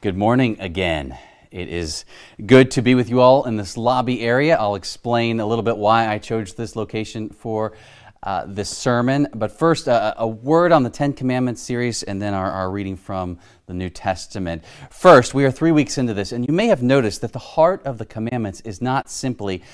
Good morning again. It is good to be with you all in this lobby area. I'll explain a little bit why I chose this location for uh, this sermon. But first, uh, a word on the Ten Commandments series and then our, our reading from the New Testament. First, we are three weeks into this, and you may have noticed that the heart of the commandments is not simply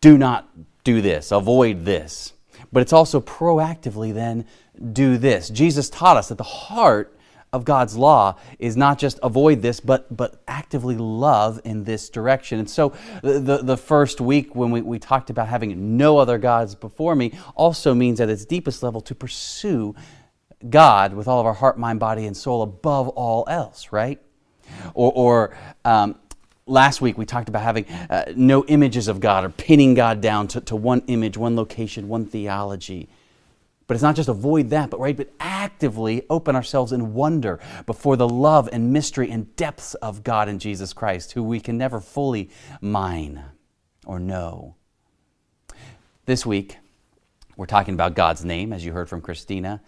do not do this, avoid this, but it's also proactively then do this. Jesus taught us that the heart of God's law is not just avoid this, but, but actively love in this direction. And so the, the, first week when we, we talked about having no other gods before me also means at its deepest level to pursue God with all of our heart, mind, body, and soul above all else, right? Or, or um, last week we talked about having uh, no images of God or pinning God down to, to one image, one location, one theology. But it's not just avoid that, but right, but actively open ourselves in wonder before the love and mystery and depths of God in Jesus Christ, who we can never fully mine or know. This week, we're talking about God's name, as you heard from Christina.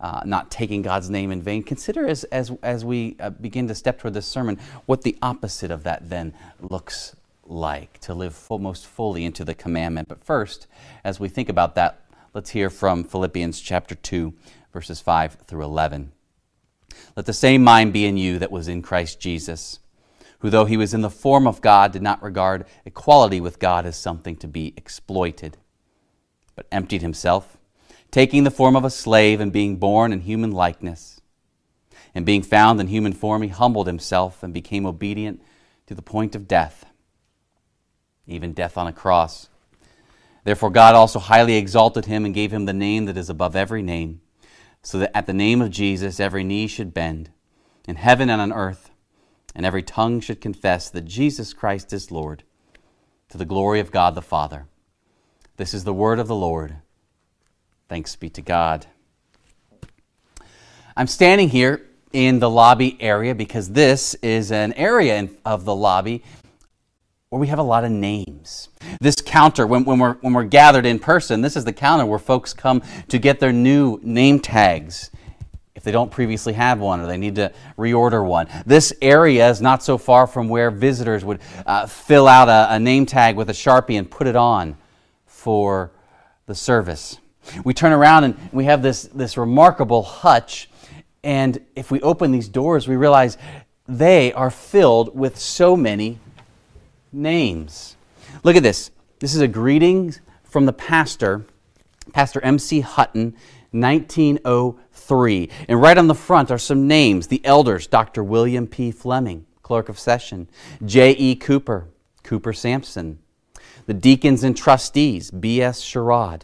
Uh, not taking God's name in vain. Consider as, as, as we uh, begin to step toward this sermon what the opposite of that then looks like to live full, most fully into the commandment. But first, as we think about that, Let's hear from Philippians chapter 2, verses 5 through 11. Let the same mind be in you that was in Christ Jesus, who, though he was in the form of God, did not regard equality with God as something to be exploited, but emptied himself, taking the form of a slave and being born in human likeness. And being found in human form, he humbled himself and became obedient to the point of death, even death on a cross. Therefore, God also highly exalted him and gave him the name that is above every name, so that at the name of Jesus every knee should bend, in heaven and on earth, and every tongue should confess that Jesus Christ is Lord, to the glory of God the Father. This is the word of the Lord. Thanks be to God. I'm standing here in the lobby area because this is an area of the lobby where we have a lot of names. This counter, when, when, we're, when we're gathered in person, this is the counter where folks come to get their new name tags if they don't previously have one or they need to reorder one. This area is not so far from where visitors would uh, fill out a, a name tag with a Sharpie and put it on for the service. We turn around and we have this, this remarkable hutch, and if we open these doors, we realize they are filled with so many names. Look at this. This is a greeting from the pastor, Pastor M.C. Hutton, 1903. And right on the front are some names. The elders, Dr. William P. Fleming, clerk of session, J.E. Cooper, Cooper Sampson. The deacons and trustees, B.S. Sherrod,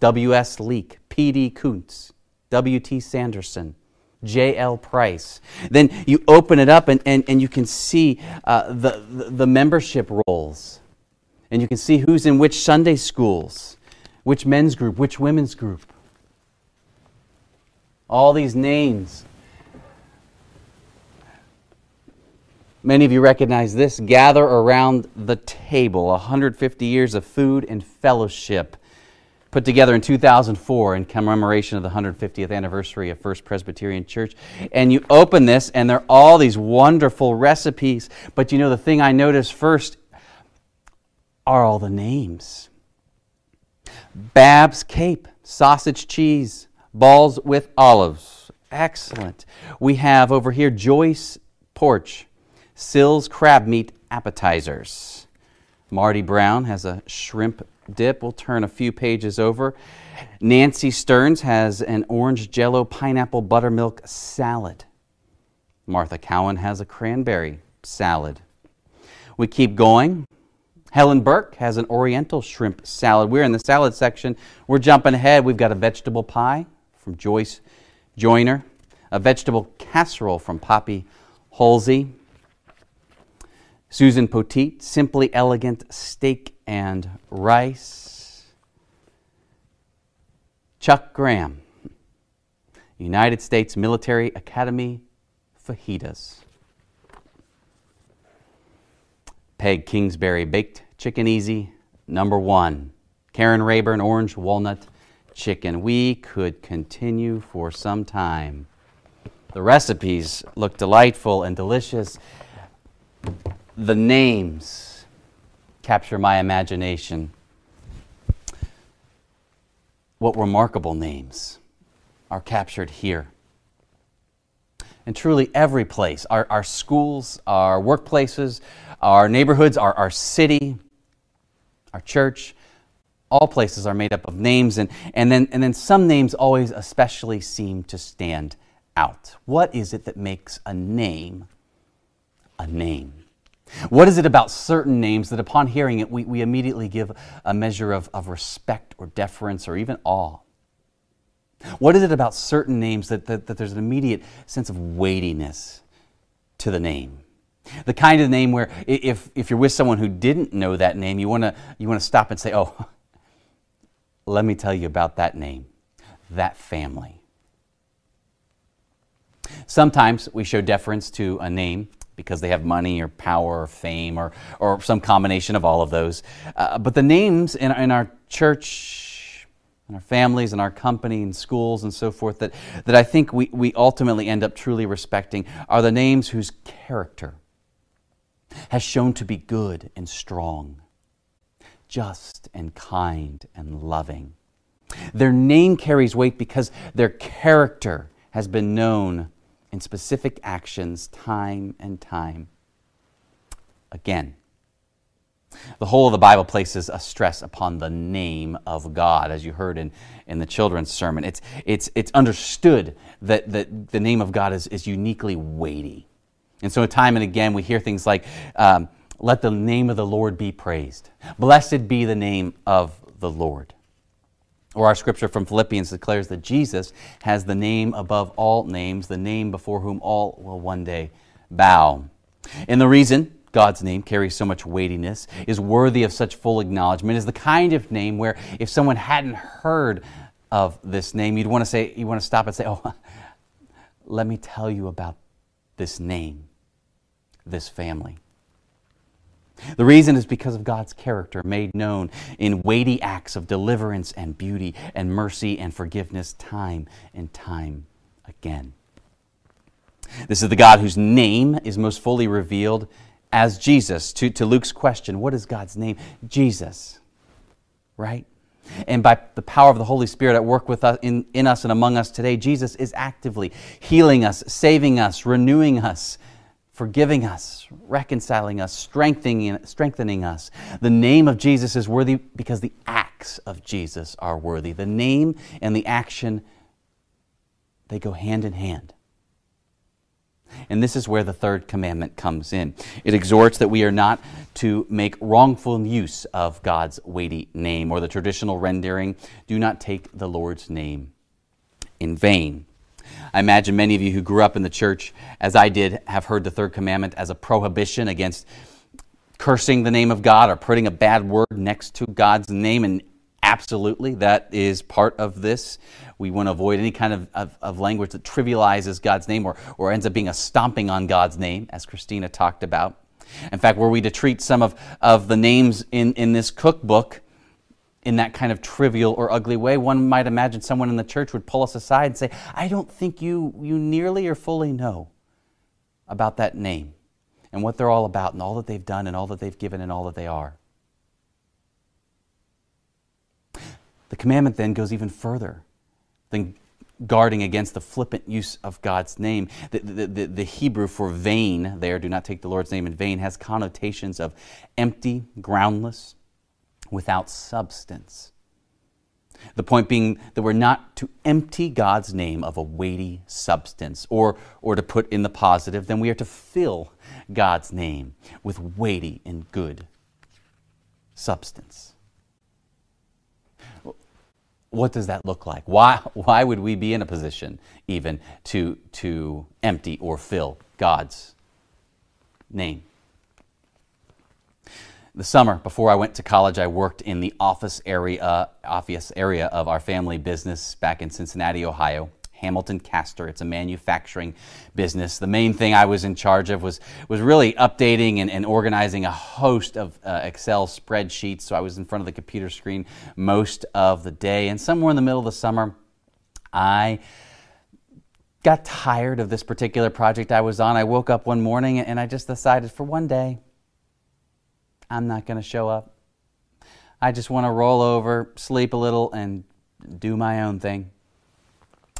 W.S. Leake, P.D. Kuntz, W.T. Sanderson, J.L. Price. Then you open it up and, and, and you can see uh, the, the, membership rolls. And you can see who's in which Sunday schools, which men's group, which women's group. All these names. Many of you recognize this. Gather around the table. 150 years of food and fellowship put together in 2004 in commemoration of the 150th anniversary of First Presbyterian Church. And you open this, and there are all these wonderful recipes. But you know, the thing I noticed first are all the names Bab's Cape, sausage cheese, balls with olives. Excellent. We have over here Joyce Porch, Sills crab meat appetizers. Marty Brown has a shrimp dip. We'll turn a few pages over. Nancy Stearns has an orange jello pineapple buttermilk salad. Martha Cowan has a cranberry salad. We keep going. Helen Burke has an oriental shrimp salad. We're in the salad section. We're jumping ahead. We've got a vegetable pie from Joyce Joyner, a vegetable casserole from Poppy Halsey, Susan Poteet, Simply Elegant Steak and Rice. Chuck Graham, United States Military Academy fajitas. Peg Kingsbury Baked Chicken Easy, number one. Karen Rayburn Orange Walnut Chicken. We could continue for some time. The recipes look delightful and delicious. The names capture my imagination. What remarkable names are captured here. And truly, every place our, our schools, our workplaces, our neighborhoods, our, our city, our church all places are made up of names, and, and, then, and then some names always especially seem to stand out. What is it that makes a name a name? What is it about certain names that upon hearing it, we, we immediately give a measure of, of respect or deference or even awe? What is it about certain names that, that, that there's an immediate sense of weightiness to the name? The kind of name where if, if you're with someone who didn't know that name, you want to you wanna stop and say, Oh, let me tell you about that name, that family. Sometimes we show deference to a name because they have money or power or fame or, or some combination of all of those. Uh, but the names in, in our church, in our families, in our company, in schools, and so forth, that, that I think we, we ultimately end up truly respecting are the names whose character has shown to be good and strong, just and kind and loving. Their name carries weight because their character has been known in specific actions time and time again. The whole of the Bible places a stress upon the name of God, as you heard in, in the children's sermon. It's, it's, it's understood that, that the name of God is, is uniquely weighty. And so, time and again, we hear things like, um, Let the name of the Lord be praised. Blessed be the name of the Lord. Or our scripture from Philippians declares that Jesus has the name above all names, the name before whom all will one day bow. And the reason God's name carries so much weightiness, is worthy of such full acknowledgement, is the kind of name where if someone hadn't heard of this name, you'd want to say, you want to stop and say, Oh, let me tell you about this name this family. The reason is because of God's character made known in weighty acts of deliverance and beauty and mercy and forgiveness time and time again. This is the God whose name is most fully revealed as Jesus. To, to Luke's question, what is God's name? Jesus, right? And by the power of the Holy Spirit at work with us, in, in us and among us today, Jesus is actively healing us, saving us, renewing us, forgiving us, reconciling us, strengthening, strengthening us. The name of Jesus is worthy because the acts of Jesus are worthy. The name and the action, they go hand in hand. And this is where the third commandment comes in. It exhorts that we are not to make wrongful use of God's weighty name, or the traditional rendering, do not take the Lord's name in vain. I imagine many of you who grew up in the church, as I did, have heard the third commandment as a prohibition against cursing the name of God or putting a bad word next to God's name. And absolutely, that is part of this. We want to avoid any kind of, of, of, language that trivializes God's name or, or ends up being a stomping on God's name, as Christina talked about. In fact, were we to treat some of, of the names in, in this cookbook in that kind of trivial or ugly way, one might imagine someone in the church would pull us aside and say, I don't think you, you nearly or fully know about that name and what they're all about and all that they've done and all that they've given and all that they are. The commandment then goes even further than guarding against the flippant use of God's name. The, the, the, the, Hebrew for vain there, do not take the Lord's name in vain, has connotations of empty, groundless, without substance. The point being that we're not to empty God's name of a weighty substance, or, or to put in the positive, then we are to fill God's name with weighty and good substance. What does that look like? Why, why would we be in a position even to, to empty or fill God's name? The summer before I went to college, I worked in the office area, office area of our family business back in Cincinnati, Ohio. Hamilton Caster. It's a manufacturing business. The main thing I was in charge of was, was really updating and, and organizing a host of uh, Excel spreadsheets. So I was in front of the computer screen most of the day. And somewhere in the middle of the summer, I got tired of this particular project I was on. I woke up one morning and I just decided for one day, I'm not going to show up. I just want to roll over, sleep a little, and do my own thing.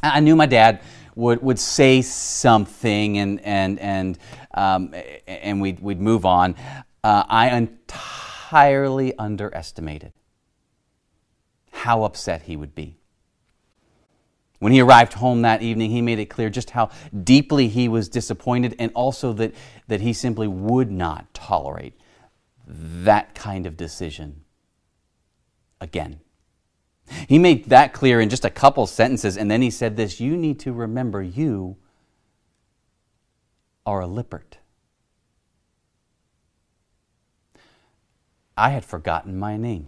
I knew my dad would, would say something and, and, and, um, and we'd, we'd move on. Uh, I entirely underestimated how upset he would be. When he arrived home that evening, he made it clear just how deeply he was disappointed and also that, that he simply would not tolerate that kind of decision again. He made that clear in just a couple sentences, and then he said this You need to remember you are a Lippert. I had forgotten my name.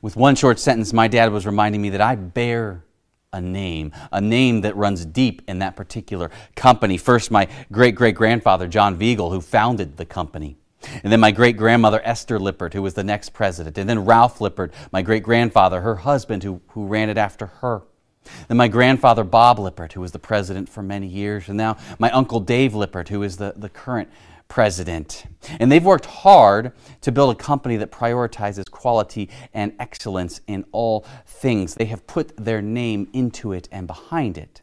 With one short sentence, my dad was reminding me that I bear a name, a name that runs deep in that particular company. First, my great great grandfather, John Viegel, who founded the company. And then my great grandmother, Esther Lippert, who was the next president. And then Ralph Lippert, my great grandfather, her husband, who, who ran it after her. Then my grandfather, Bob Lippert, who was the president for many years. And now my uncle, Dave Lippert, who is the, the current president. And they've worked hard to build a company that prioritizes quality and excellence in all things. They have put their name into it and behind it.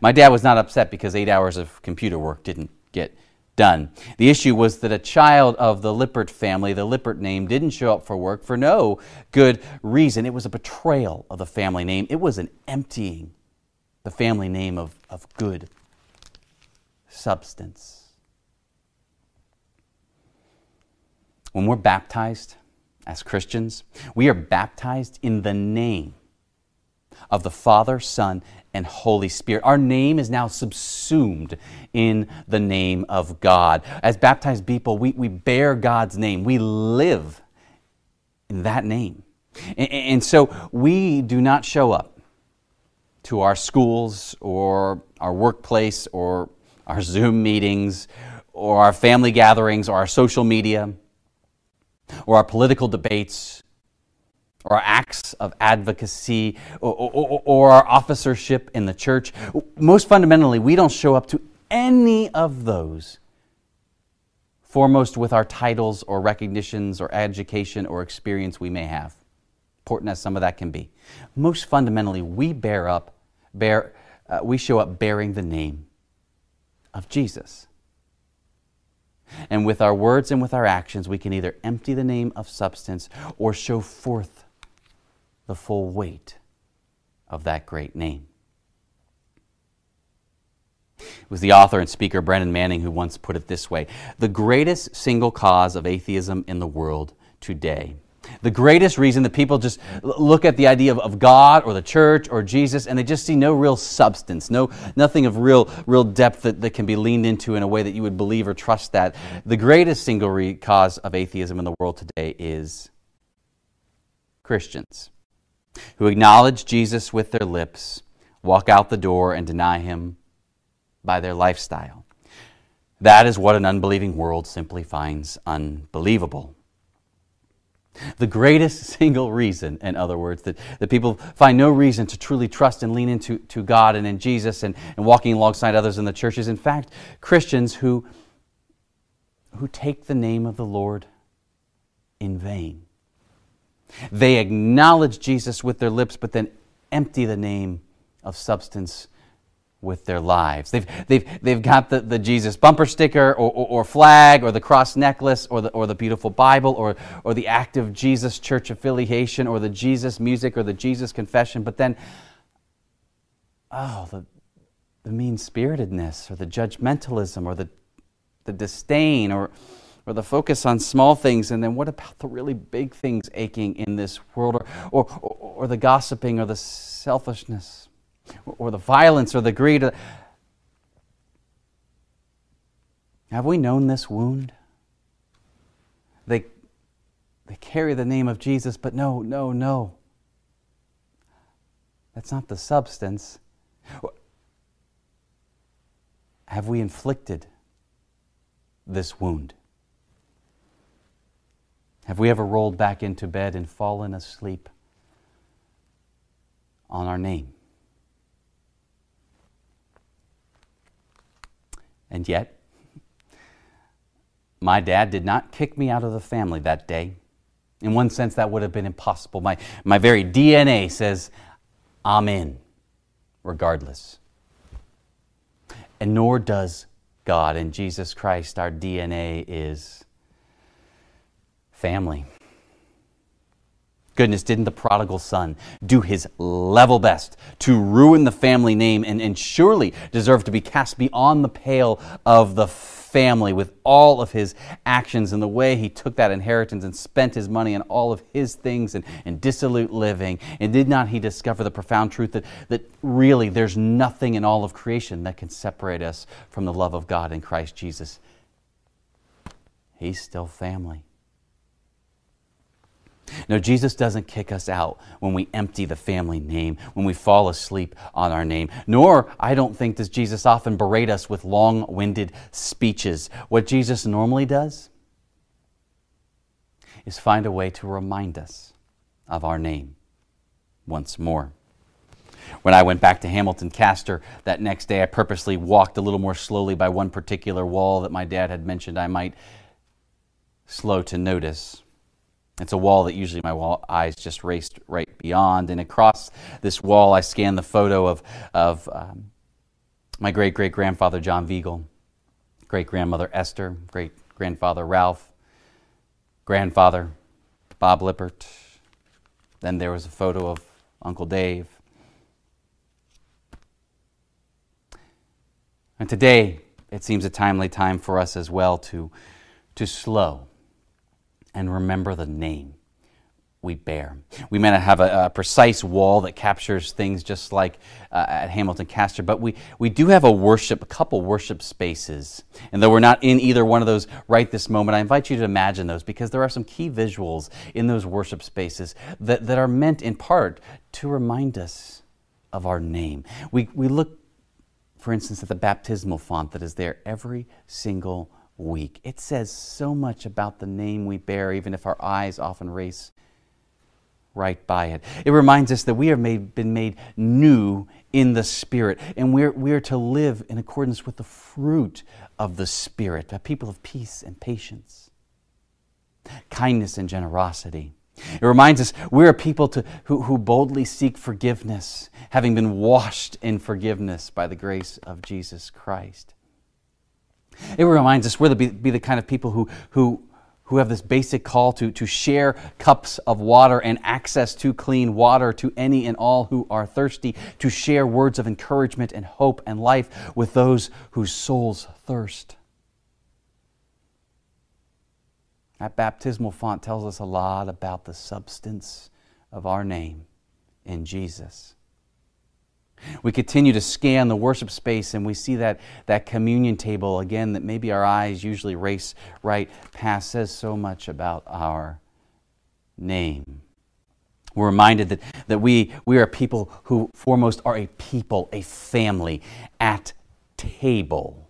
My dad was not upset because eight hours of computer work didn't get done. The issue was that a child of the Lippert family, the Lippert name, didn't show up for work for no good reason. It was a betrayal of the family name, it was an emptying the family name of, of good substance. When we're baptized as Christians, we are baptized in the name of the Father, Son, and Holy Spirit. Our name is now subsumed in the name of God. As baptized people, we, we bear God's name. We live in that name. And, and so we do not show up to our schools or our workplace or our Zoom meetings or our family gatherings or our social media or our political debates or our acts of advocacy or, or, or, our officership in the church. Most fundamentally, we don't show up to any of those foremost with our titles or recognitions or education or experience we may have, important as some of that can be. Most fundamentally, we bear up, bear, uh, we show up bearing the name of Jesus. And with our words and with our actions, we can either empty the name of substance or show forth the full weight of that great name. It was the author and speaker Brennan Manning who once put it this way The greatest single cause of atheism in the world today. The greatest reason that people just look at the idea of, of God or the church or Jesus and they just see no real substance, no, nothing of real, real depth that, that can be leaned into in a way that you would believe or trust that. The greatest single re- cause of atheism in the world today is Christians who acknowledge Jesus with their lips, walk out the door, and deny him by their lifestyle. That is what an unbelieving world simply finds unbelievable. The greatest single reason, in other words, that, that people find no reason to truly trust and lean into to God and in Jesus and, and walking alongside others in the church is, in fact, Christians who, who take the name of the Lord in vain. They acknowledge Jesus with their lips, but then empty the name of substance with their lives. They've, they've, they've got the, the Jesus bumper sticker or, or, or, flag or the cross necklace or the, or the beautiful Bible or, or the active Jesus church affiliation or the Jesus music or the Jesus confession, but then, oh, the, the mean spiritedness or the judgmentalism or the, the disdain or or the focus on small things, and then what about the really big things aching in this world, or, or, or, or the gossiping, or the selfishness, or, the violence, or the greed? Have we known this wound? They, they carry the name of Jesus, but no, no, no. That's not the substance. Have we inflicted this wound? Have we ever rolled back into bed and fallen asleep on our name. And yet, my dad did not kick me out of the family that day. In one sense, that would have been impossible. My, my very DNA says, I'm in, regardless. And nor does God. In Jesus Christ, our DNA is family. Goodness, didn't the prodigal son do his level best to ruin the family name and, and surely deserve to be cast beyond the pale of the family with all of his actions and the way he took that inheritance and spent his money on all of his things and, and dissolute living? And did not he discover the profound truth that, that really there's nothing in all of creation that can separate us from the love of God in Christ Jesus? He's still family. No, Jesus doesn't kick us out when we empty the family name, when we fall asleep on our name. Nor, I don't think, does Jesus often berate us with long winded speeches. What Jesus normally does is find a way to remind us of our name once more. When I went back to Hamilton Caster that next day, I purposely walked a little more slowly by one particular wall that my dad had mentioned I might slow to notice. It's a wall that usually my wall, eyes just raced right beyond. And across this wall, I scanned the photo of, of um, my great great grandfather, John Viegel, great grandmother, Esther, great grandfather, Ralph, grandfather, Bob Lippert. Then there was a photo of Uncle Dave. And today, it seems a timely time for us as well to, to slow and remember the name we bear. We may not have a, a precise wall that captures things just like uh, at Hamilton Caster, but we, we do have a worship, a couple worship spaces. And though we're not in either one of those right this moment, I invite you to imagine those because there are some key visuals in those worship spaces that, that are meant in part to remind us of our name. We, we look, for instance, at the baptismal font that is there every single It says so much about the name we bear, even if our eyes often race right by it. It reminds us that we have made, been made new in the Spirit, and we're, we're to live in accordance with the fruit of the Spirit, a people of peace and patience, kindness and generosity. It reminds us we're a people to, who, who boldly seek forgiveness, having been washed in forgiveness by the grace of Jesus Christ. It reminds us we're to be, be the kind of people who, who, who have this basic call to, to share cups of water and access to clean water to any and all who are thirsty, to share words of encouragement and hope and life with those whose souls thirst. That baptismal font tells us a lot about the substance of our name in Jesus. We continue to scan the worship space and we see that, that communion table again that maybe our eyes usually race right past says so much about our name. We're reminded that, that we, we are people who foremost are a people, a family at table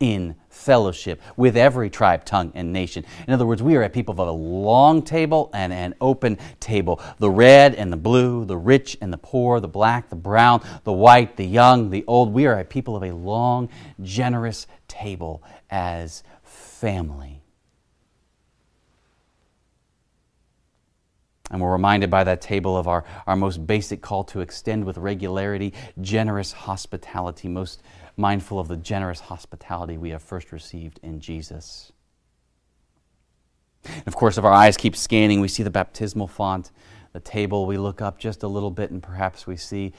in fellowship with every tribe, tongue, and nation. In other words, we are a people of a long table and an open table. The red and the blue, the rich and the poor, the black, the brown, the white, the young, the old. We are a people of a long, generous table as family. And we're reminded by that table of our, our most basic call to extend with regularity generous hospitality, most mindful of the generous hospitality we have first received in Jesus. And of course, if our eyes keep scanning, we see the baptismal font, the table. We look up just a little bit, and perhaps we see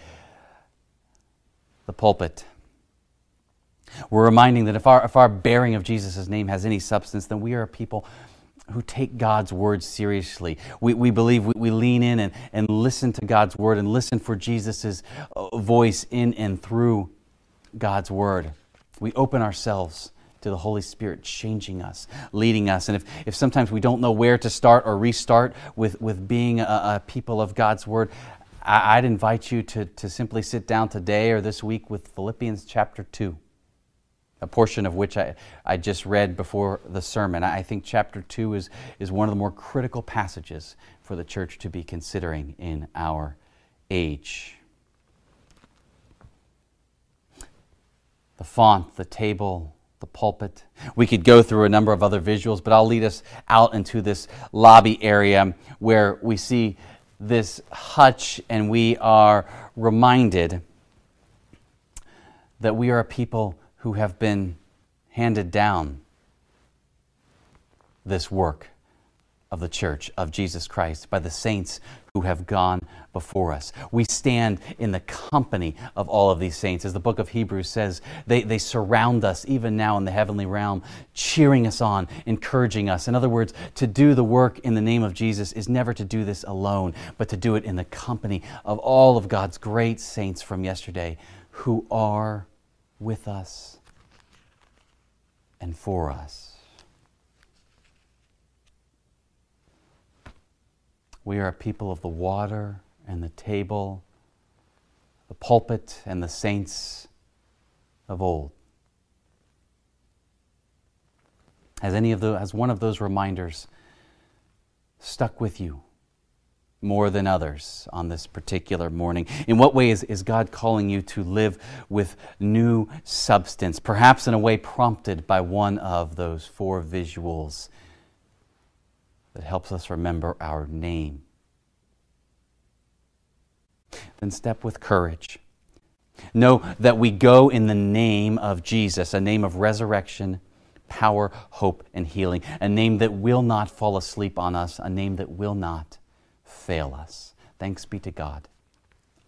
the pulpit. We're reminding that if our, if our bearing of Jesus' name has any substance, then we are a people who take God's word seriously. We, we believe we, we lean in and, and listen to God's word and listen for Jesus' voice in and through God's Word. We open ourselves to the Holy Spirit changing us, leading us. And if, if sometimes we don't know where to start or restart with, with being a, a people of God's Word, I, I'd invite you to, to simply sit down today or this week with Philippians chapter 2, a portion of which I, I just read before the sermon. I think chapter 2 is, is one of the more critical passages for the church to be considering in our age. Font, the table, the pulpit. We could go through a number of other visuals, but I'll lead us out into this lobby area where we see this hutch and we are reminded that we are a people who have been handed down this work of the church of Jesus Christ by the saints who have gone before us. We stand in the company of all of these saints. As the book of Hebrews says, they, they surround us even now in the heavenly realm, cheering us on, encouraging us. In other words, to do the work in the name of Jesus is never to do this alone, but to do it in the company of all of God's great saints from yesterday who are with us and for us. We are a people of the water and the table, the pulpit and the saints of old. Has any of the has one of those reminders stuck with you more than others on this particular morning? In what way is, is God calling you to live with new substance, perhaps in a way prompted by one of those four visuals that helps us remember our name. Then step with courage. Know that we go in the name of Jesus, a name of resurrection, power, hope, and healing, a name that will not fall asleep on us, a name that will not fail us. Thanks be to God.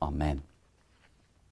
Amen.